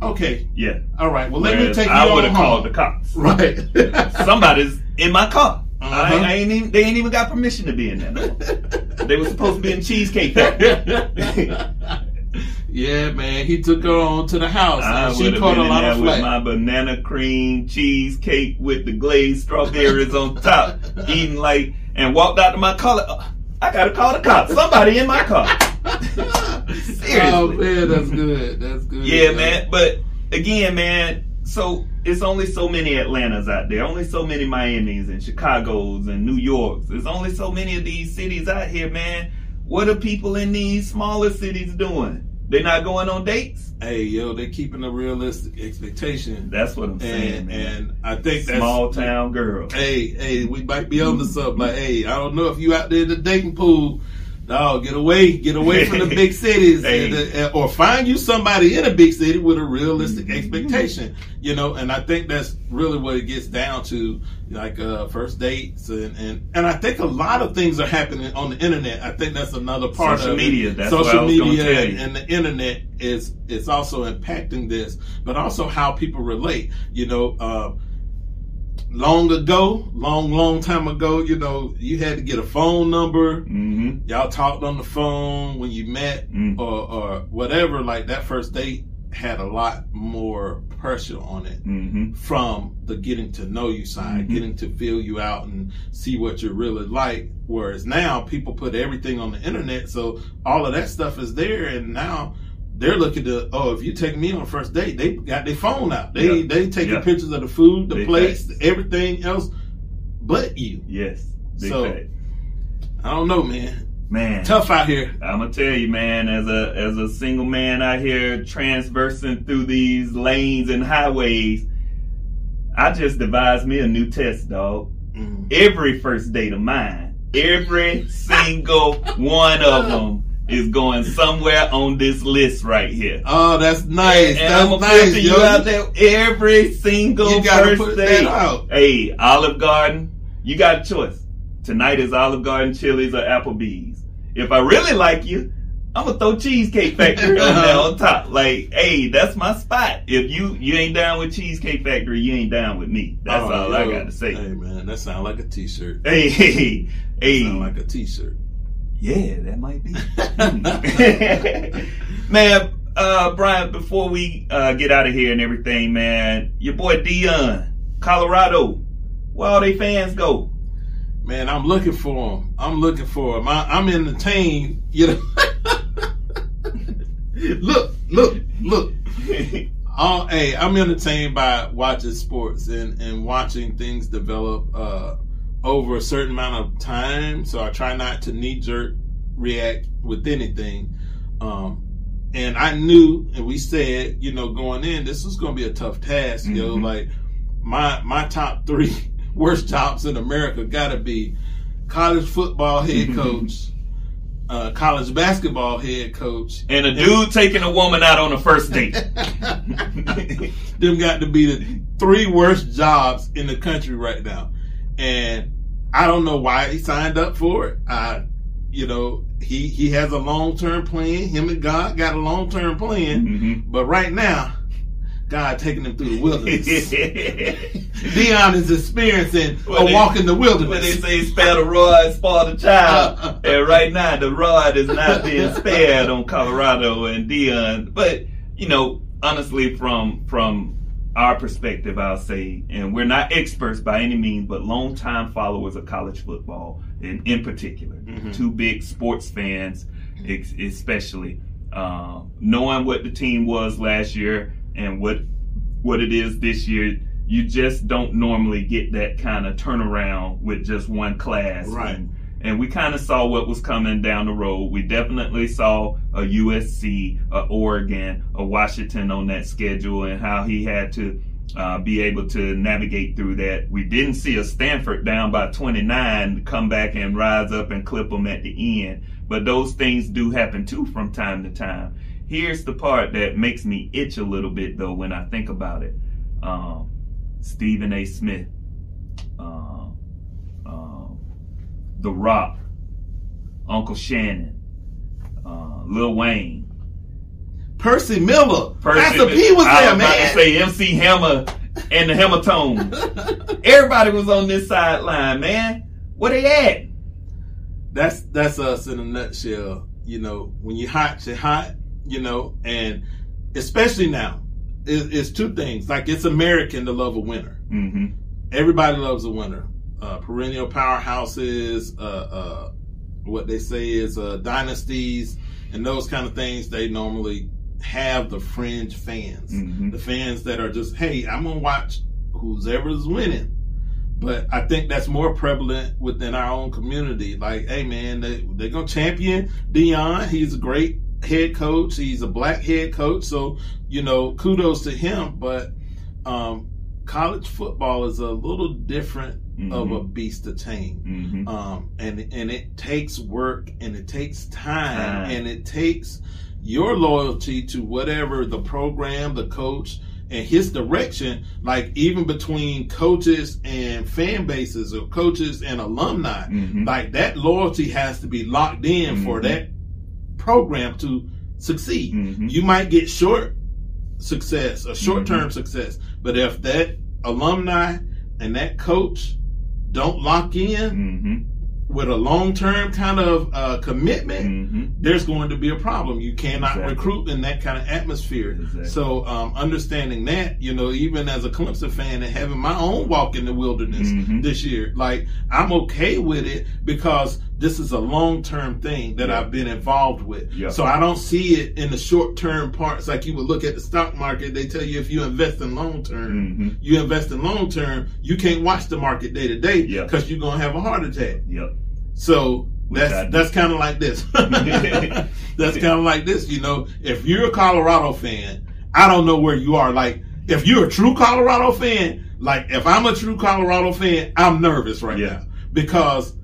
Oh, okay. Yeah. All right. Well, let me take you I would have called the cops. Right. Somebody's in my car. Uh-huh. I ain't even. They ain't even got permission to be in there. No. they were supposed to be in Cheesecake Factory. yeah, man. He took her on to the house, I and she caught a in lot there of with my banana cream cheesecake with the glazed strawberries on top, eating like, and walked out to my car. "Oh, I gotta call the cops. Somebody in my car. Seriously. Oh man, that's good. That's good. Yeah, man. But again, man. So it's only so many Atlantas out there. Only so many Miami's and Chicago's and New York's. There's only so many of these cities out here, man. What are people in these smaller cities doing? They're not going on dates. Hey, yo, they keeping a realistic expectation, That's what I'm saying, and man. and I think that's Small town girl. Hey, hey, we might be on the mm-hmm. something. Like, hey, I don't know if you out there in the dating pool. No, get away, get away from the big cities, Hey. uh, or find you somebody in a big city with a realistic Mm-hmm. expectation. You know, and I think that's really what it gets down to, like uh, first dates, and, and and I think a lot of things are happening on the internet. I think that's another part Social of it. media, that's what I social media and, and the internet is is also impacting this, but also how people relate. You know. Uh, long ago, long, long time ago, you know, you had to get a phone number. Mm-hmm. Y'all talked on the phone when you met Mm. or, or whatever. Like that first date had a lot more pressure on it Mm-hmm. from the getting to know you side, Mhm. getting to feel you out and see what you're really like. Whereas now people put everything on the internet. So all of that stuff is there. And now they're looking to, oh, if you take me on a first date, they got their phone out. They, Yeah. they taking Yeah. pictures of the food, the Big facts. everything else but you. Yes. Big So-. I don't know, man. Man, Tough out here. I'm gonna tell you, man, as a as a single man out here transversing through these lanes and highways, I just devised me a new test, dog. Mm. Every first date of mine, every single one of them is going somewhere on this list right here. Oh, that's nice. And that's I'm nice, yo. you out there every single You gotta first put date. that out. Hey, Olive Garden, you got a choice. Tonight is Olive Garden, Chili's, or Applebee's. If I really like you, I'm gonna throw Cheesecake Factory on there on top. Like, hey, that's my spot. If you you ain't down with Cheesecake Factory, you ain't down with me. That's Oh, all I got to say. Hey, man, that sounds like a t-shirt. Hey, hey, hey. Sound like a t-shirt. Yeah, that might be. man, uh, Brian, before we uh, get out of here and everything, man, your boy Deion, Colorado, where all they fans go? Man, I'm looking for them. I'm looking for them. I, I'm entertained. You know. look, look, look. Oh, hey, I'm entertained by watching sports and, and watching things develop uh, over a certain amount of time. So I try not to knee jerk react with anything. Um, and I knew, and we said, you know, going in, this was going to be a tough task. Yo, Mhm. like my my top three worst jobs in America got to be college football head coach, uh, college basketball head coach, and a dude taking a woman out on a first date. them got to be the three worst jobs in the country right now. And I don't know why he signed up for it. I, you know, he, he has a long term plan. Him and God got a long term plan. Mhm. But right now, God taking him through the wilderness. Deion is experiencing Well, a walk in the wilderness. When they say spare the rod, spoil the child, uh, uh, uh. and right now the rod is not being spared on Colorado and Deion. But you know, honestly, from from our perspective, I'll say, and we're not experts by any means, but longtime followers of college football, in in particular, Mhm. two big sports fans, ex- especially uh, knowing what the team was last year and what what it is this year. You just don't normally get that kind of turnaround with just one class. Right. And, and we kind of saw what was coming down the road. We definitely saw a USC, a Oregon, a Washington on that schedule and how he had to uh, be able to navigate through that. We didn't see a Stanford down by 29 come back and rise up and clip them at the end. But those things do happen too from time to time. Here's the part that makes me itch a little bit though when I think about it. Um, Stephen A. Smith, um, The Rock, Uncle Shannon, uh, Lil Wayne. Percy Miller. Percy- Master P was I there, was about to man. say MC Hammer and the Hammertones. Everybody was on this sideline, man. Where they at? that's that's us in a nutshell. You know, when you hot, you're hot. You know, and especially now, it, it's two things. Like it's American to love a winner. Mm-hmm. Everybody loves a winner. Uh, perennial powerhouses. Uh, uh, what they say is uh, dynasties and those kind of things. They normally have the fringe fans, Mhm. the fans that are just, hey, I'm gonna watch who's ever's winning. But I think that's more prevalent within our own community. Like, hey man, they they're gonna champion Deion. He's a great head coach. He's a black head coach. So, you know, kudos to him. But um, college football is a little different of a beast to tame. Mm-hmm. Um, and and it takes work and it takes time, and it takes your loyalty to whatever the program, the coach, and his direction. Like even between coaches and fan bases, or coaches and alumni, Mhm. like that loyalty has to be locked in for Mhm. that program to succeed. Mhm. You might get short success, a short Mm-hmm. term success, but if that alumni and that coach don't lock in Mm-hmm. with a long term kind of uh, commitment, Mm-hmm. there's going to be a problem. You cannot Exactly. recruit in that kind of atmosphere. Exactly. So, um, understanding that, you know, even as a Clemson fan and having my own walk in the wilderness Mhm. this year, like I'm okay with it because this is a long term thing that Yeah. I've been involved with. Yeah. So I don't see it in the short term parts like you would look at the stock market. They tell you if you invest in long term, Mm-hmm. you invest in long term, you can't watch the market day to day because you're gonna have a heart attack. Yep. So That's that's kind of like this. that's kind of like this. You know, if you're a Colorado fan, I don't know where you are. Like, if you're a true Colorado fan, like if I'm a true Colorado fan, I'm nervous right yeah. now because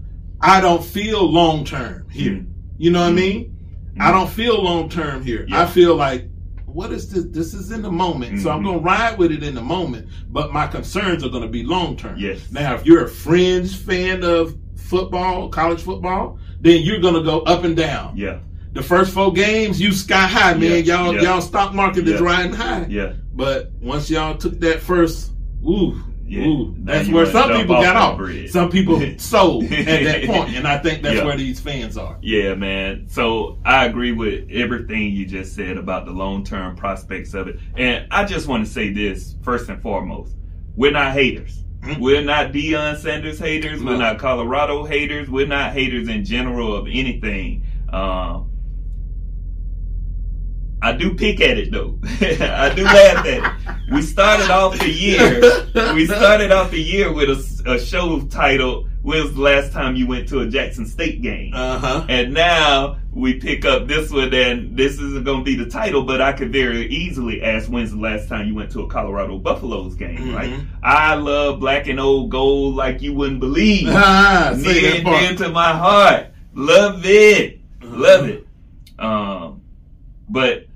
I don't feel long term here. Mm-hmm. You know what mm-hmm. I mean? Mm-hmm. I don't feel long term here. Yeah. I feel like what is this? This is in the moment. Mm-hmm. So I'm mm-hmm. going to ride with it in the moment, but my concerns are going to be long term. Yes. Now, if you're a fringe fan of football, college football, then you're going to go up and down. Yeah. The first four games, you sky high, man. Yeah. Y'all, yeah. y'all stock market is riding high. Yeah. But once y'all took that first, ooh, yeah. Ooh, that's where some people got off. Bridge. Some people sold at that point, and I think that's yeah. where these fans are. Yeah, man. So I agree with everything you just said about the long term prospects of it, and I just want to say this first and foremost: we're not haters. Mm-hmm. We're not Deion Sanders haters. No. We're not Colorado haters. We're not haters in general of anything. Um, I do pick at it though. I do laugh at it. We started off the year. We started off the year with a, a show titled "When was the last time you went to a Jackson State game?" Uh-huh. And now we pick up this one, and this isn't going to be the title, but I could very easily ask, "When's the last time you went to a Colorado Buffaloes game?" Mm-hmm. Right? I love black and old gold like you wouldn't believe. Ah, near and dear to my heart. Love it. Love it. Um, but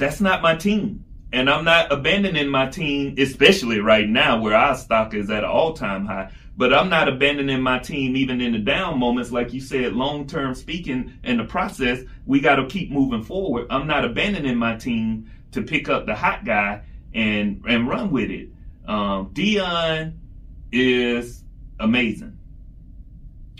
that's not my team. And I'm not abandoning my team, especially right now where our stock is at an all time high. But I'm not abandoning my team even in the down moments. Like you said, long term speaking in the process, we got to keep moving forward. I'm not abandoning my team to pick up the hot guy and, and run with it. Um, Deion is amazing.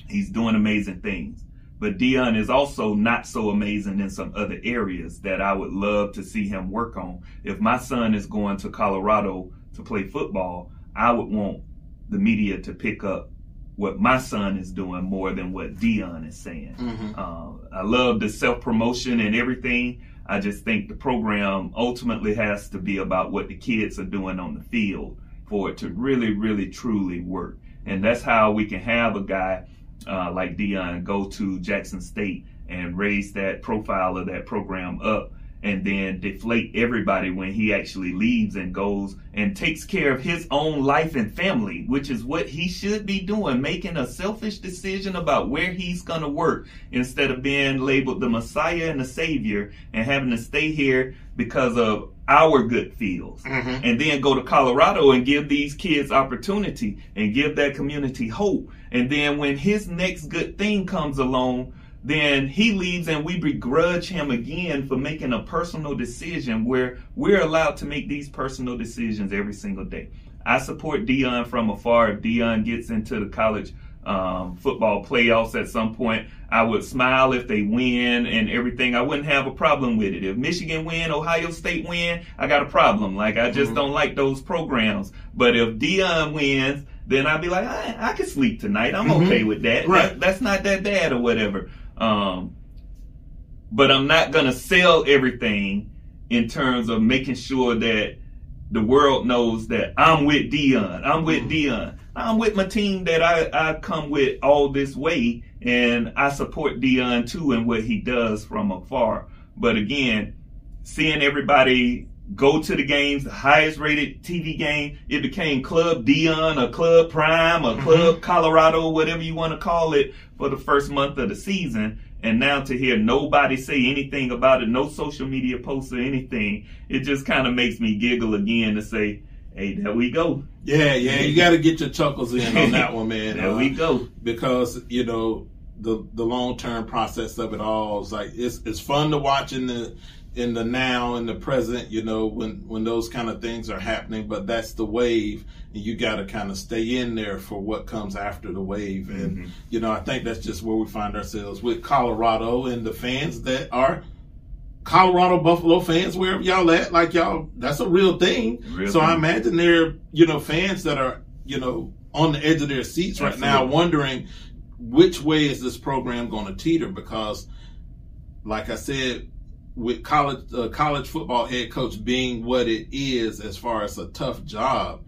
He's doing amazing things. But Deion is also not so amazing in some other areas that I would love to see him work on. If my son is going to Colorado to play football, I would want the media to pick up what my son is doing more than what Deion is saying. Mm-hmm. Uh, I love the self promotion and everything. I just think the program ultimately has to be about what the kids are doing on the field for it to really, really, truly work. And that's how we can have a guy uh, like Deion go to Jackson State and raise that profile of that program up and then deflate everybody when he actually leaves and goes and takes care of his own life and family, which is what he should be doing, making a selfish decision about where he's going to work instead of being labeled the Messiah and the Savior and having to stay here because of our good fields Mm-hmm. And then go to Colorado and give these kids opportunity and give that community hope. And then when his next good thing comes along, then he leaves and we begrudge him again for making a personal decision where we're allowed to make these personal decisions every single day. I support Deion from afar. If Deion gets into the college um, football playoffs at some point, I would smile if they win and everything. I wouldn't have a problem with it. If Michigan win, Ohio State win, I got a problem. Like I just mm-hmm. don't like those programs. But if Deion wins, then I'd be like, I, I can sleep tonight. I'm mm-hmm. okay with that. Right. That, That's not that bad or whatever. Um, but I'm not gonna sell everything in terms of making sure that the world knows that I'm with Deion. I'm with mm-hmm. I'm with my team that I, I come with all this way, and I support Deion too and what he does from afar. But again, seeing everybody go to the games, the highest rated TV game, it became Club Deion or Club Prime or Club mm-hmm. Colorado, whatever you want to call it, for the first month of the season. And now to hear nobody say anything about it, no social media posts or anything, it just kind of makes me giggle again to say, hey, there we go. Yeah, yeah, you got to get your chuckles in on that one, man. there uh, we go. Because you know the the long term process of it all is like it's it's fun to watch in the in the now in the present you know when when those kind of things are happening but that's the wave and you got to kind of stay in there for what comes after the wave and mm-hmm. you know i think that's just where we find ourselves with colorado and the fans that are colorado buffalo fans wherever y'all at like y'all that's a real thing real so thing. i imagine there are, you know fans that are you know on the edge of their seats right now wondering which way is this program going to teeter because like i said with college uh, college football head coach being what it is as far as a tough job,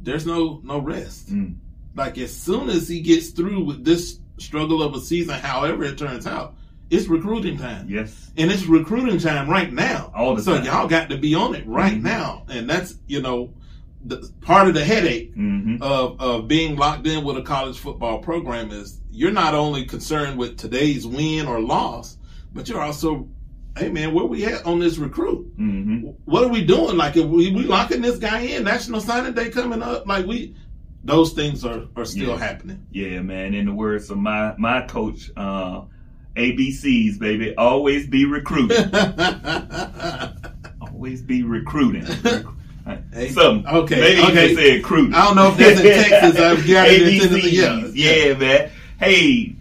there's no no rest. Mm. Like as soon as he gets through with this struggle of a season, however it turns out, it's recruiting time. Yes. And it's recruiting time right now. All the so time. y'all got to be on it right Mhm. now. And that's, you know, the, part of the headache hmm of, of being locked in with a college football program is you're not only concerned with today's win or loss, but you're also, hey man, where we at on this recruit? hmm What are we doing? Like, if we, we locking this guy in, National Signing Day coming up, like we, those things are, are still Yeah. happening. Yeah, man. In the words of my my coach, uh, ABCs, baby, always be recruiting. always be recruiting. Hey, Some okay, maybe okay. you said recruiting. I don't know if that's in Texas. I've got it in Tennessee. ABCs. Yeah. yeah, man. Hey,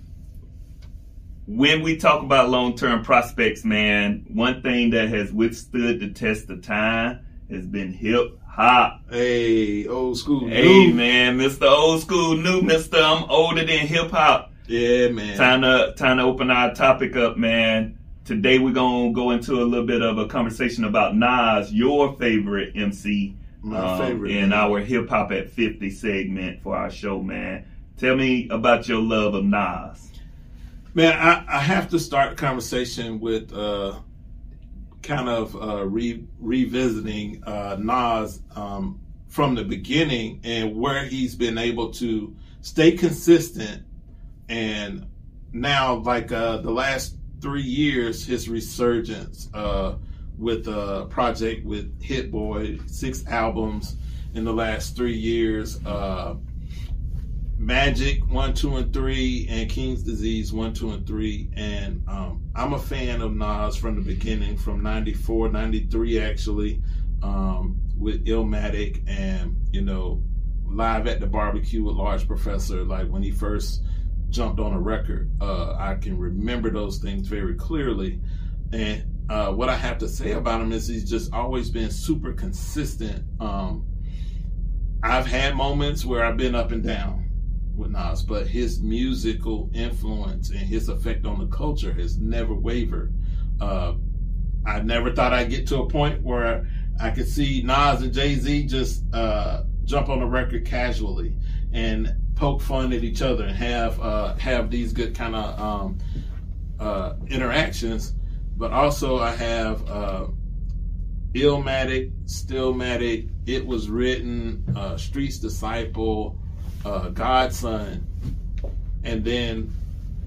when we talk about long term prospects, man, one thing that has withstood the test of time has been hip hop. Hey, old school. Hey, dude. man, Mr. Old School, new Mr. I'm older than hip hop. Yeah, man. Time to time to open our topic up, man. Today we're gonna go into a little bit of a conversation about Nas, your favorite MC, My um, favorite. in man. our hip hop at fifty segment for our show, man. Tell me about your love of Nas. Man, I, I have to start the conversation with uh, kind of uh, re- revisiting uh, Nas um, from the beginning and where he's been able to stay consistent. And now, like uh, the last three years, his resurgence uh, with a project with Hit Boy, six albums in the last three years. Uh, Magic one, two, and three, and King's Disease one, two, and three. And um, I'm a fan of Nas from the beginning, from 94, 93 actually, um, with Illmatic and, you know, live at the barbecue with Large Professor, like when he first jumped on a record. Uh, I can remember those things very clearly. And uh, what I have to say about him is he's just always been super consistent. Um, I've had moments where I've been up and down with Nas, but his musical influence and his effect on the culture has never wavered. Uh, I never thought I'd get to a point where I could see Nas and Jay Z just uh, jump on a record casually and poke fun at each other and have uh, have these good kind of um, uh, interactions. But also, I have uh, Illmatic, Stillmatic, It Was Written, uh, Street's Disciple, uh, God's Son, and then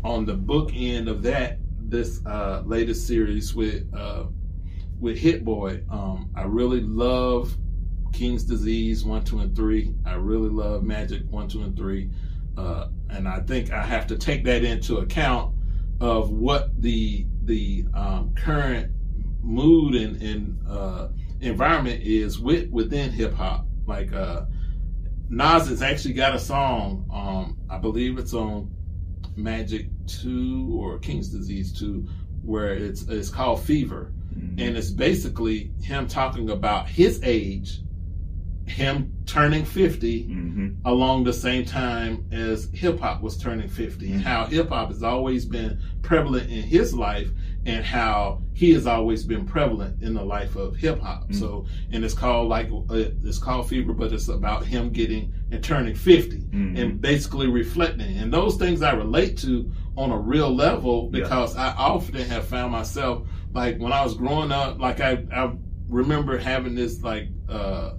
on the book end of that, this uh, latest series with uh, with Hit Boy. Um, I really love King's Disease one, two, and three. I really love Magic one, two, and three, uh, and I think I have to take that into account of what the the um, current mood and, and uh, environment is with within hip hop. Like uh, Nas has actually got a song. Um, I believe it's on Magic Two or King's Disease Two, where it's it's called Fever, and it's basically him talking about his age, him turning fifty hmm along the same time as hip hop was turning 50 and how hip hop has always been prevalent in his life and how he has always been prevalent in the life of hip hop. Mhm. So, and it's called like, uh, it's called Fever, but it's about him getting and turning 50 Mhm. and basically reflecting. And those things I relate to on a real level Yeah. because I often have found myself like when I was growing up, like I, I remember having this like, uh,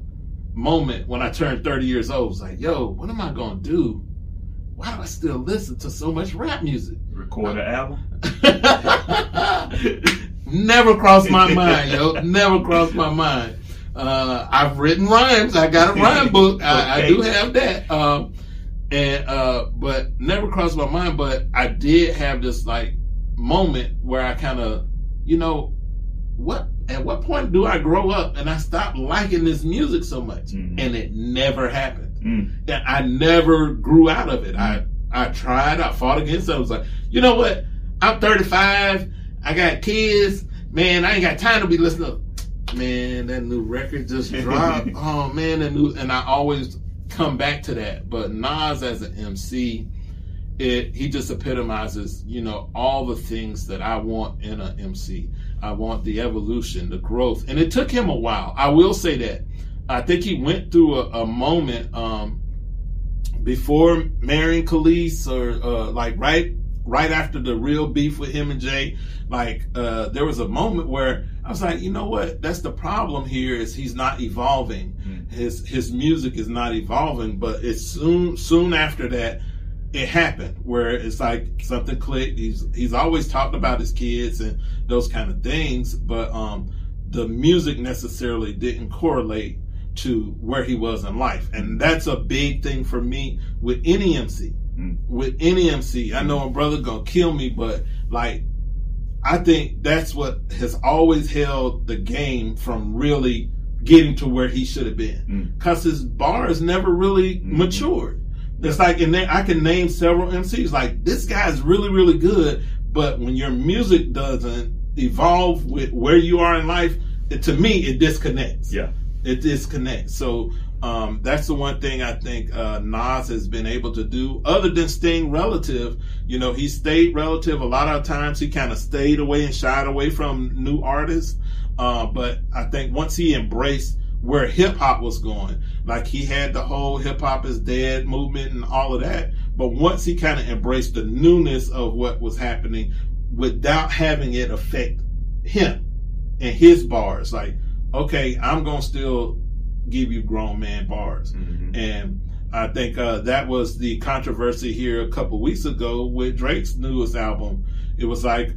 moment when I turned 30 years old. It's like, yo, what am I gonna do? Why do I still listen to so much rap music? Record an album. Never crossed my mind, yo. Never crossed my mind. Uh, I've written rhymes. I got a rhyme book. I, I do have that. Um, and uh, but never crossed my mind. But I did have this like moment where I kind of, you know, what at what point do I grow up and I stop liking this music so much? Mhm. And it never happened. Mm. And I never grew out of it. I I tried. I fought against it. I was like, you know what? I'm 35. I got kids. Man, I ain't got time to be listening. to Man, that new record just dropped. oh man, that new. And I always come back to that. But Nas as an MC, it he just epitomizes, you know, all the things that I want in an MC. I want the evolution, the growth, and it took him a while. I will say that. I think he went through a, a moment um, before marrying Kelis or uh, like right right after the real beef with him and Jay, like uh, there was a moment where I was like, you know what? That's the problem here is he's not evolving. Mm. His his music is not evolving. But it's soon soon after that it happened where it's like something clicked. He's he's always talked about his kids and those kind of things, but um, the music necessarily didn't correlate to where he was in life, and that's a big thing for me with any MC. Mm. With any MC, I know a brother gonna kill me, but like I think that's what has always held the game from really getting to where he should have been. Because mm. his bars never really mm-hmm. matured. It's like, and I can name several MCs. Like this guy's really, really good, but when your music doesn't evolve with where you are in life, it, to me, it disconnects. Yeah, it disconnects. So um, that's the one thing I think uh, Nas has been able to do, other than staying relative. You know, he stayed relative. A lot of times, he kind of stayed away and shied away from new artists. Uh, but I think once he embraced where hip hop was going. Like he had the whole hip hop is dead movement and all of that. But once he kind of embraced the newness of what was happening without having it affect him and his bars, like, okay, I'm going to still give you grown man bars. Mm-hmm. And I think uh, that was the controversy here a couple weeks ago with Drake's newest album. It was like,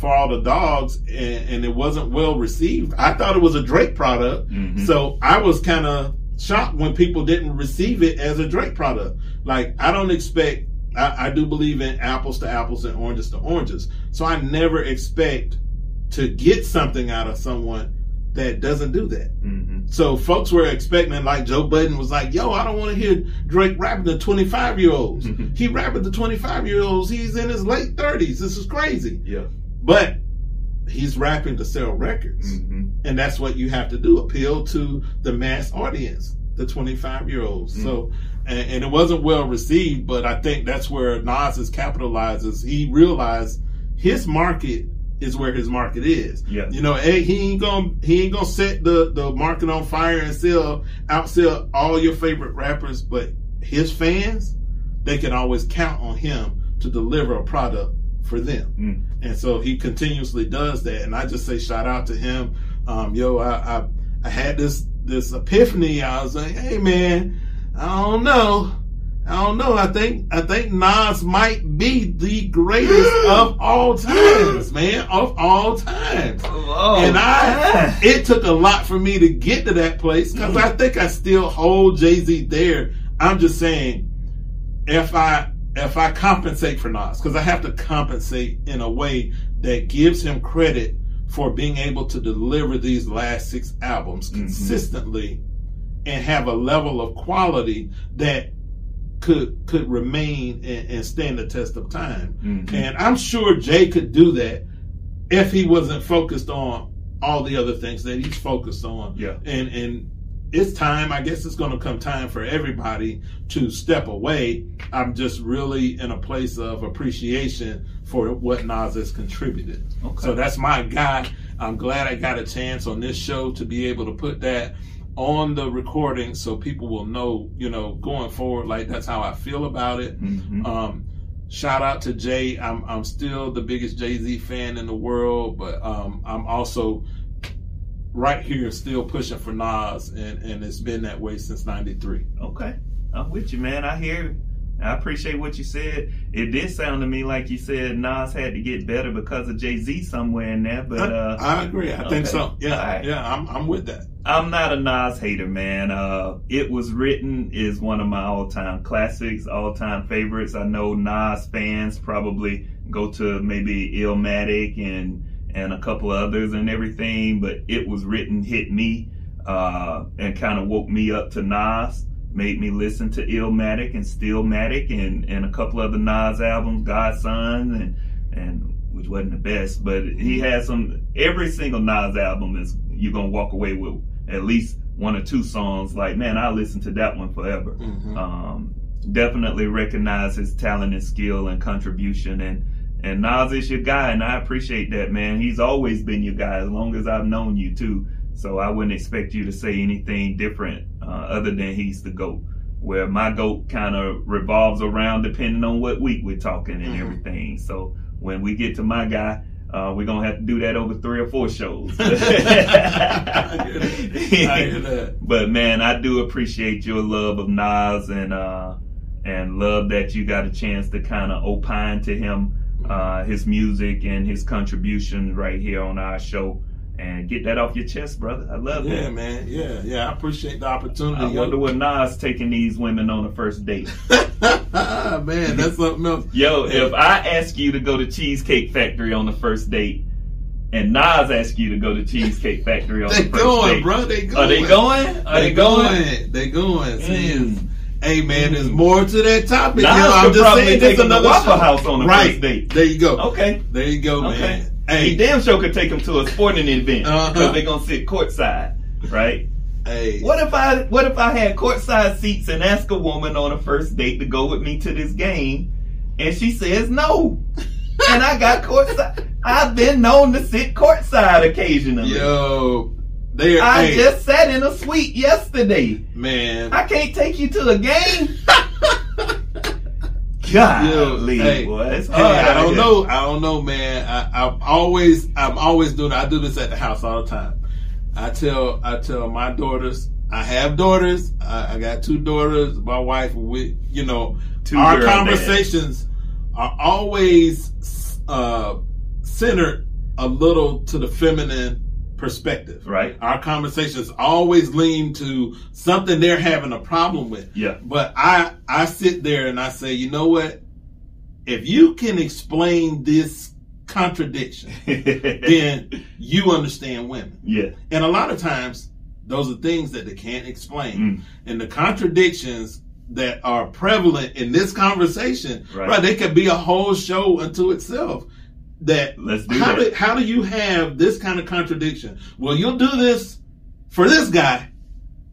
for all the dogs and, and, it wasn't well received. I thought it was a Drake product. Mm-hmm. So I was kind of shocked when people didn't receive it as a Drake product. Like I don't expect, I, I do believe in apples to apples and oranges to oranges. So I never expect to get something out of someone that doesn't do that. Mm-hmm. So folks were expecting, like Joe Budden was like, "Yo, I don't want to hear Drake rapping to 25 year olds. Mm-hmm. He rapping to 25 year olds. He's in his late 30s. This is crazy." Yeah. But he's rapping to sell records. Mm-hmm. And that's what you have to do appeal to the mass audience, the 25 year olds. Mm-hmm. So, and, and, it wasn't well received, but I think that's where Nas is capitalizes. He realized his market is where his market is. Yeah. You know, hey, he ain't gonna he ain't gonna set the, the market on fire and sell outsell all your favorite rappers, but his fans, they can always count on him to deliver a product for them. Mm. And so he continuously does that. And I just say shout out to him. Um, yo, I, I, I had this this epiphany. I was like, hey man, I don't know. I don't know. I think I think Nas might be the greatest of all times, man, of all times. Oh, and I, it took a lot for me to get to that place because I think I still hold Jay Z there. I'm just saying, if I if I compensate for Nas, because I have to compensate in a way that gives him credit for being able to deliver these last six albums mm-hmm. consistently and have a level of quality that could could remain and, and stand the test of time. Mm-hmm. And I'm sure Jay could do that if he wasn't focused on all the other things that he's focused on. Yeah. And and it's time. I guess it's going to come time for everybody to step away. I'm just really in a place of appreciation for what Nas has contributed. Okay. So that's my guy. I'm glad I got a chance on this show to be able to put that on the recording so people will know, you know, going forward, like that's how I feel about it. Mm-hmm. Um, shout out to Jay. I'm, I'm still the biggest Jay Z fan in the world, but um, I'm also right here still pushing for Nas, and, and it's been that way since '93. Okay, I'm with you, man. I hear. you. I appreciate what you said. It did sound to me like you said Nas had to get better because of Jay Z somewhere in there, but uh, I, agree. I okay. think so. Yeah, right. yeah, I'm I'm with that. I'm not a Nas hater, man. Uh, it was written is one of my all-time classics, all-time favorites. I know Nas fans probably go to maybe Illmatic and and a couple of others and everything, but it was written hit me uh, and kind of woke me up to Nas, made me listen to Illmatic and Stillmatic and, and a couple of the Nas albums, God's Son and and which wasn't the best, but he had some. Every single Nas album is you're gonna walk away with at least one or two songs. Like man, I listen to that one forever. Mm-hmm. Um, definitely recognize his talent and skill and contribution and and Nas is your guy, and I appreciate that, man. He's always been your guy as long as I've known you too. So I wouldn't expect you to say anything different uh, other than he's the GOAT. where my goat kind of revolves around depending on what week we're talking and Mhm. everything. So when we get to my guy, uh, we're gonna have to do that over three or four shows. I hear that. I hear that. But man, I do appreciate your love of Nas and uh and love that you got a chance to kind of opine to him uh his music and his contribution right here on our show and get that off your chest, brother. I love it. Yeah, that. man. Yeah, yeah. I appreciate the opportunity. I wonder what Nas taking these women on a first date. man, that's something else. Yo, if I ask you to go to Cheesecake Factory on the first date, and Nas asks you to go to Cheesecake Factory on the first going, date, bro. They going. are they going? Are they, going? They going. Mm. Hey man, there's more to that topic. Nas yo. I'm just probably saying, take this him to another Waffle show. House on the right. first date. There you go. Okay. There you go, Okay. man. He Hey, damn sure could take him to a sporting event because Uh-huh. they're gonna sit courtside, right? hey. What if I what if I had courtside seats and ask a woman on a first date to go with me to this game, and she says no, and I got courtside. I've been known to sit courtside occasionally. Yo, they are. I hey, just sat in a suite yesterday. man. I can't take you to a game. Golly, hey, boy, Hey. I don't know. I don't know, man. I, I'm always, I'm always doing. I do this at the house all the time. I tell, I tell my daughters. I have daughters. I, I got two daughters. My wife. We, you know, Two our conversations are always uh, centered a little to the feminine perspective. Right. Our conversations always lean to something they're having a problem with. Yeah. But I I sit there and I say, you know what? If you can explain this contradiction, then you understand women. yeah. And a lot of times those are things that they can't explain. Mm. And the contradictions that are prevalent in this conversation, Right. right, they could be a whole show unto itself. That Let's do how that. do how do you have this kind of contradiction? Well, you'll do this for this guy,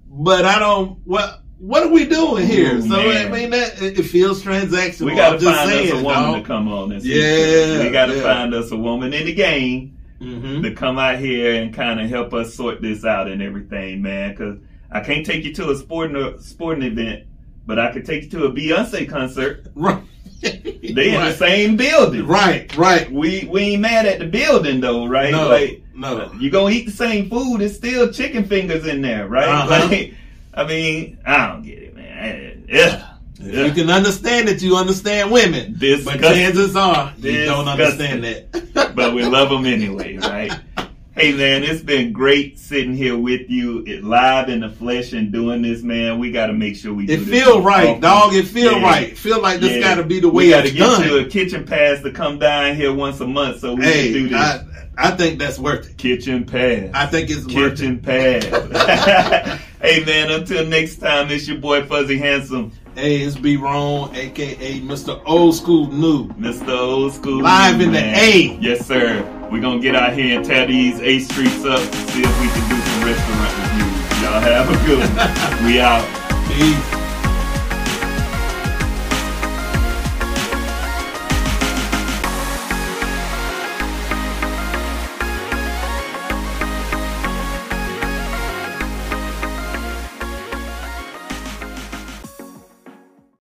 but I don't. What what are we doing here? Ooh, so I mean that it, feels transactional. We gotta I'm just find saying, us a woman to come on and Yeah, We gotta yeah. find us a woman in the game Mhm. to come out here and kind of help us sort this out and everything, man. Cause I can't take you to a sporting sporting event, but I could take you to a Beyonce concert. Right. They in the same building. right, right. We we ain't mad at the building though, right? No, Like no. you gonna eat the same food, it's still chicken fingers in there, right? Uh-huh. Like, I mean, I don't get it, man. Yeah. You can understand that you understand women. But Disgusting. chances are you don't understand that. but we love them anyway, right? Hey man, it's been great sitting here with you, it live in the flesh and doing this, man. We got to make sure we. It do this feel right, dog. It feel Yeah. right. Feel like this Yeah. got to be the way we gotta it's get done. you a kitchen pass to come down here once a month so we can do this. I, I think that's worth it. kitchen pass. I think it's worth it. kitchen pass. hey man, until next time, it's your boy Fuzzy Handsome, Hey, it's B Ron, aka Mr. Old School New. Mr. Old School. Live in the. A. Yes, sir. We're gonna get out here and tear these A streets up to see if we can do some restaurant reviews. Y'all have a good one. we out. Peace.